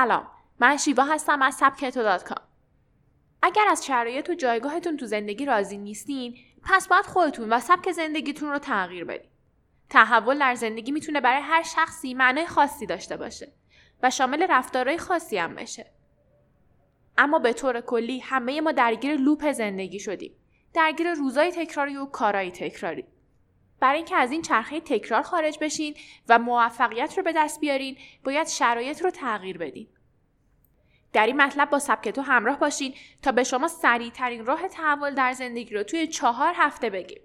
سلام. من شیوا هستم از سبکتو dot com. اگر از شرایط و جایگاهتون تو زندگی راضی نیستین پس باید خودتون و سبک زندگیتون رو تغییر بدین. تحول در زندگی می‌تونه برای هر شخصی معنای خاصی داشته باشه و شامل رفتارهای خاصی هم بشه. اما به طور کلی همه ما درگیر loop زندگی شدیم. درگیر روزای تکراری و کارهای تکراری. برای اینکه از این چرخه تکرار خارج بشین و موفقیت رو به دست بیارین باید شرایط رو تغییر بدین در این مطلب با سبک تو همراه باشین تا به شما سریع ترین راه تحول در زندگی رو توی چهار هفته بگیم.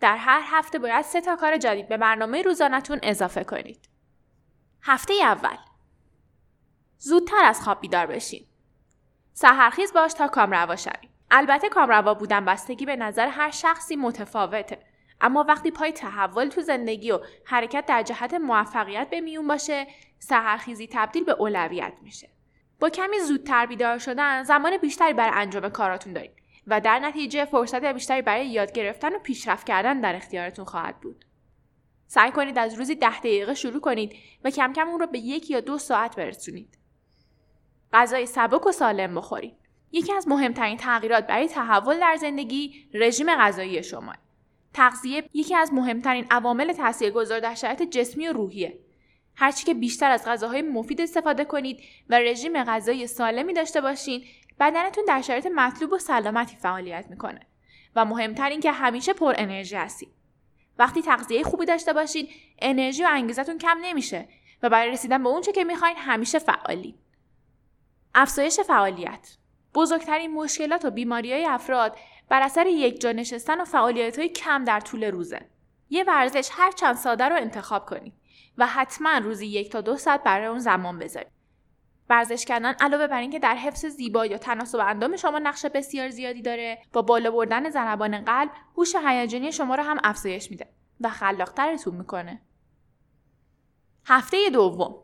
در هر هفته باید سه تا کار جدید به برنامه روزانتون اضافه کنید. هفته اول زودتر از خواب بیدار بشین. سهرخیز باش تا کامروا شوید. البته کامروا بودن بستگی به نظر هر شخصی متفاوته. اما وقتی پای تحول تو زندگی و حرکت در جهت موفقیت به میون باشه سهرخیزی تبدیل به اولویت میشه با کمی زودتر بیدار شدن زمان بیشتری برای انجام کاراتون دارید و در نتیجه فرصت بیشتری برای یاد گرفتن و پیشرفت کردن در اختیارتون خواهد بود. سعی کنید از روزی ده دقیقه شروع کنید و کم کم اون رو به یک یا دو ساعت برسونید. غذای سبک و سالم بخورید. یکی از مهمترین تغییرات برای تحول در زندگی رژیم غذایی شما. تغذیه یکی از مهمترین عوامل تاثیرگذار در شرایط جسمی و روحیه. هرچی که بیشتر از غذاهای مفید استفاده کنید و رژیم غذایی سالمی داشته باشین بدنتون در شرایط مطلوب و سلامتی فعالیت می‌کنه. و مهمتر این که همیشه پر انرژی هستید وقتی تغذیه خوبی داشته باشین انرژی و انگیزتون کم نمیشه و برای رسیدن به اونچه که می‌خواین همیشه فعالی افزایش فعالیت. بزرگترین مشکلات و بیماری های افراد بر اثر یک جا نشستن و فعالیت های کم در طول روزه. یه ورزش هر چند ساده رو انتخاب کنید و حتما روزی یک تا دو ساعت برای اون زمان بذارید. ورزش کردن علاوه بر اینکه در حفظ زیبا یا تناسب اندام شما نقش بسیار زیادی داره با بالا بردن ضربان قلب هوش هیجانی شما رو هم افزایش میده و خلاقترتون می‌کنه. هفته دوم.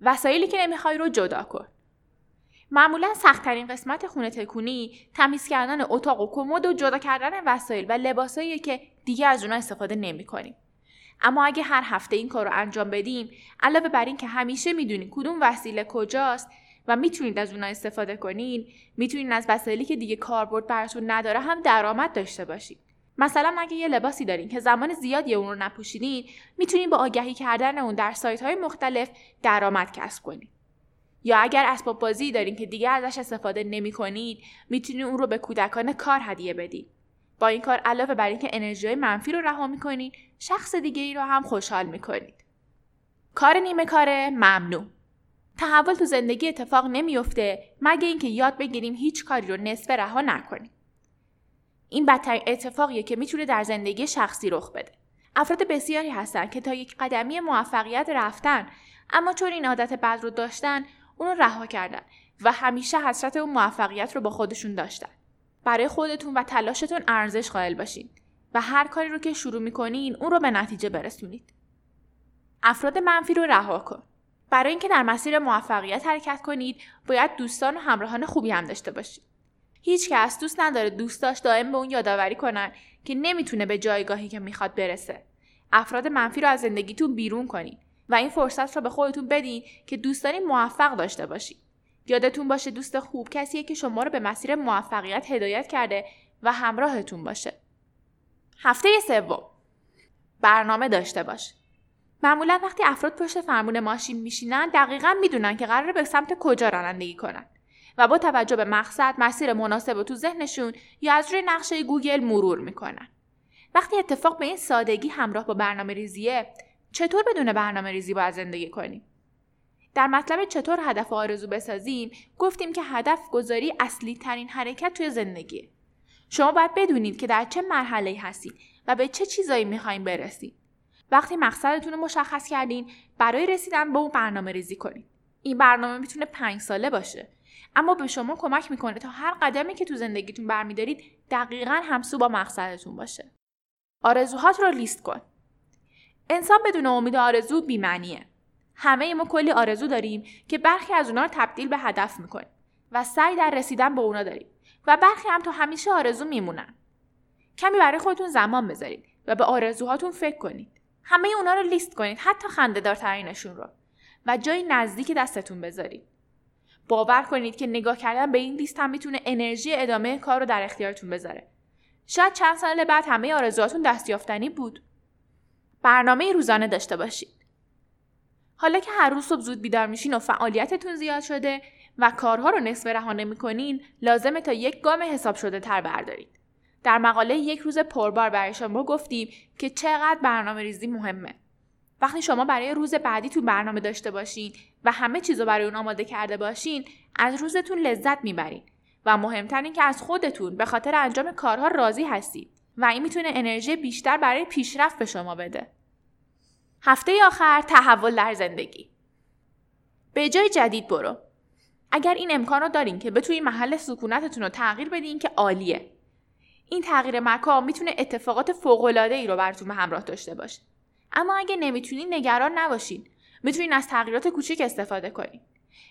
وسایلی که نمی‌خوای رو جدا کن. معمولا سختترین قسمت خونه تکونی تمیز کردن اتاق و کمد و جدا کردن وسایل و لباسایی که دیگه از اونها استفاده نمی‌کنیم. اما اگه هر هفته این کار رو انجام بدیم علاوه بر این که همیشه می‌دونید کدوم وسیله کجاست و می‌تونید از اونها استفاده کنین می‌تونید از وسایلی که دیگه کاربرد براتون نداره هم درآمد داشته باشید مثلا اگه یه لباسی دارین که زمان زیادی اون رو نپوشیدین می‌تونید با آگهی کردن اون در سایت های مختلف درآمد کسب کنید یا اگر اسباب بازی دارین که دیگه ازش استفاده نمی کنید می‌تونید اون رو به کودکان کار هدیه بدید با این کار علاوه بر اینکه انرژی منفی رو رها می‌کنید شخص دیگه ای رو هم خوشحال می‌کنید. کار نیمه کاره ممنوع. تحول تو زندگی اتفاق نمیفته مگه اینکه یاد بگیریم هیچ کاری رو نصف رها نکنیم. این بدترین اتفاقیه که می‌تونه در زندگی شخصی رخ بده. افراد بسیاری هستن که تا یک قدمی موفقیت رفتن اما چون این عادت بد رو داشتن اون رو رها کردن و همیشه حسرت اون موفقیت رو با خودشون داشتن برای خودتون و تلاشتون ارزش قائل باشین و هر کاری رو که شروع می‌کنین اون رو به نتیجه برسونید. افراد منفی رو رها کن. برای اینکه در مسیر موفقیت حرکت کنید باید دوستان و همراهان خوبی هم داشته باشید. هیچ کس دوست نداره دوستاش دائم به اون یادآوری کنن که نمی‌تونه به جایگاهی که می‌خواد برسه. افراد منفی رو از زندگیتون بیرون کنید و این فرصت رو به خودتون بدین که دوستانی موفق داشته باشید. یادتون باشه دوست خوب کسیه که شما رو به مسیر موفقیت هدایت کرده و همراهتون باشه. هفته سوم برنامه داشته باش. معمولا وقتی افراد پشت فرمون ماشین میشینن دقیقا می‌دونن که قراره به سمت کجا رانندگی کنن و با توجه به مقصد مسیر مناسب و تو ذهنشون یا از روی نقشه گوگل مرور می‌کنن. وقتی اتفاق به این سادگی همراه با برنامه ریزیه چطور بدون برنامه ریزی باید زندگی کنیم؟ در مطلب چطور هدف آرزو بسازیم گفتیم که هدف گذاری اصلی ترین حرکت توی زندگیه. شما باید بدونید که در چه مرحله هستید و به چه چیزایی می‌خواین برسید. وقتی مقصدتون رو مشخص کردین برای رسیدن به اون برنامه ریزی کنید. این برنامه می‌تونه پنج ساله باشه اما به شما کمک می‌کنه تا هر قدمی که تو زندگیتون برمیدارید دقیقا همسو با مقصدتون باشه. آرزوهات رو لیست کن. انسان بدون امید آرزو بیمعنیه. همه ما کلی آرزو داریم که برخی از اونا رو تبدیل به هدف می‌کنیم و سعی در رسیدن به اونا داریم و برخی هم تا همیشه آرزو میمونن. کمی برای خودتون زمان بذارید و به آرزوهاتون فکر کنید. همه اونا رو لیست کنید حتی خنده دارترینشون رو و جایی نزدیک دستتون بذارید. باور کنید که نگاه کردن به این لیست هم می‌تونه انرژی ادامه کار رو در اختیارتون بذاره. شاید چند سال بعد همه آرزوهاتون دستیافتنی بود. برنامه روزانه داشته باشید. حالا که هر روز صبح زود بیدار میشین و فعالیتتون زیاد شده و کارها رو نصف رها نمی‌کنین لازمه تا یک گام حساب شده تر بردارید. در مقاله یک روز پربار برای شما گفتیم که چقدر برنامه ریزی مهمه. وقتی شما برای روز بعدی تو برنامه داشته باشین و همه چیز رو برای اون آماده کرده باشین از روزتون لذت می‌برین و مهمتر این که از خودتون به خاطر انجام کارها راضی هستید و این می‌تونه انرژی بیشتر برای پیشرفت به شما بده. هفته آخر تحول در زندگی. به جای جدید برو. اگر این امکان رو دارین که بتونین محل سکونتتون رو تغییر بدین که عالیه. این تغییر مکان می‌تونه اتفاقات فوقالعاده ای رو براتون به همراه داشته باشه. اما اگه نمی‌تونین نگران نباشین. می‌تونین از تغییرات کوچیک استفاده کنین.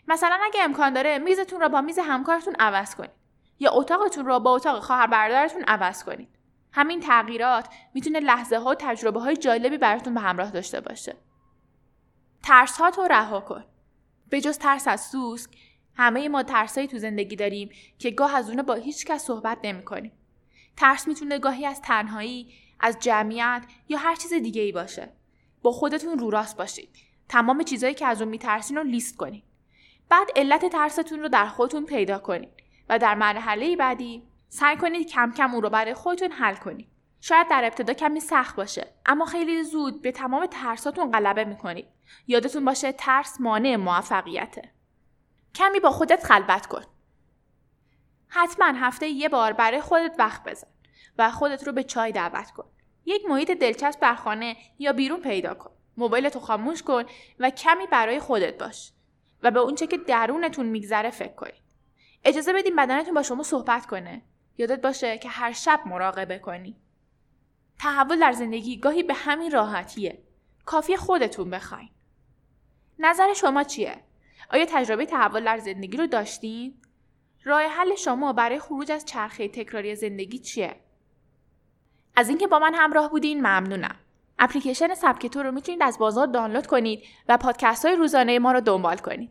مثلا اگه امکان داره میزتون رو با میز همکارتون عوض کنید یا اتاقتون رو با اتاق خواهر برادرتون عوض کنید همین تغییرات می‌تونه لحظه ها و تجربه های جالبی براتون به همراه داشته باشه ترس ها تو رها کن به جز ترس از سوسک همه ما ترسایی تو زندگی داریم که گاه از اونه با هیچ کس صحبت نمی کنیم. ترس می‌تونه گاهی از تنهایی، از جمعیت یا هر چیز دیگه ای باشه. با خودتون رو راست باشید. تمام چیزهایی که از اون میترسین رو لیست کنید. بعد علت ترستون رو در خودتون پیدا کنید و در مرحله بعدی سعی کنید کم کم اون رو برای خودتون حل کنید. شاید در ابتدا کمی سخت باشه اما خیلی زود به تمام ترساتون غلبه می‌کنید. یادتون باشه ترس مانع موفقیته. کمی با خودت خلوت کن. حتما هفته یه بار برای خودت وقت بذار و خودت رو به چای دعوت کن. یک محیط دلچسب در خانه یا بیرون پیدا کن. موبایلتو خاموش کن و کمی برای خودت باش و به اونچه که درونتون میگذره فکر کنید. اجازه بدین بدنتون با شما صحبت کنه. یادت باشه که هر شب مراقبه کنی. تحول در زندگی گاهی به همین راحتیه. کافی خودتون بخواین. نظر شما چیه؟ آیا تجربه تحول در زندگی رو داشتین؟ راه حل شما برای خروج از چرخه تکراری زندگی چیه؟ از اینکه با من همراه بودین ممنونم. اپلیکیشن سبکتو رو می‌تونید از بازار دانلود کنید و پادکست های روزانه ما رو دنبال کنید.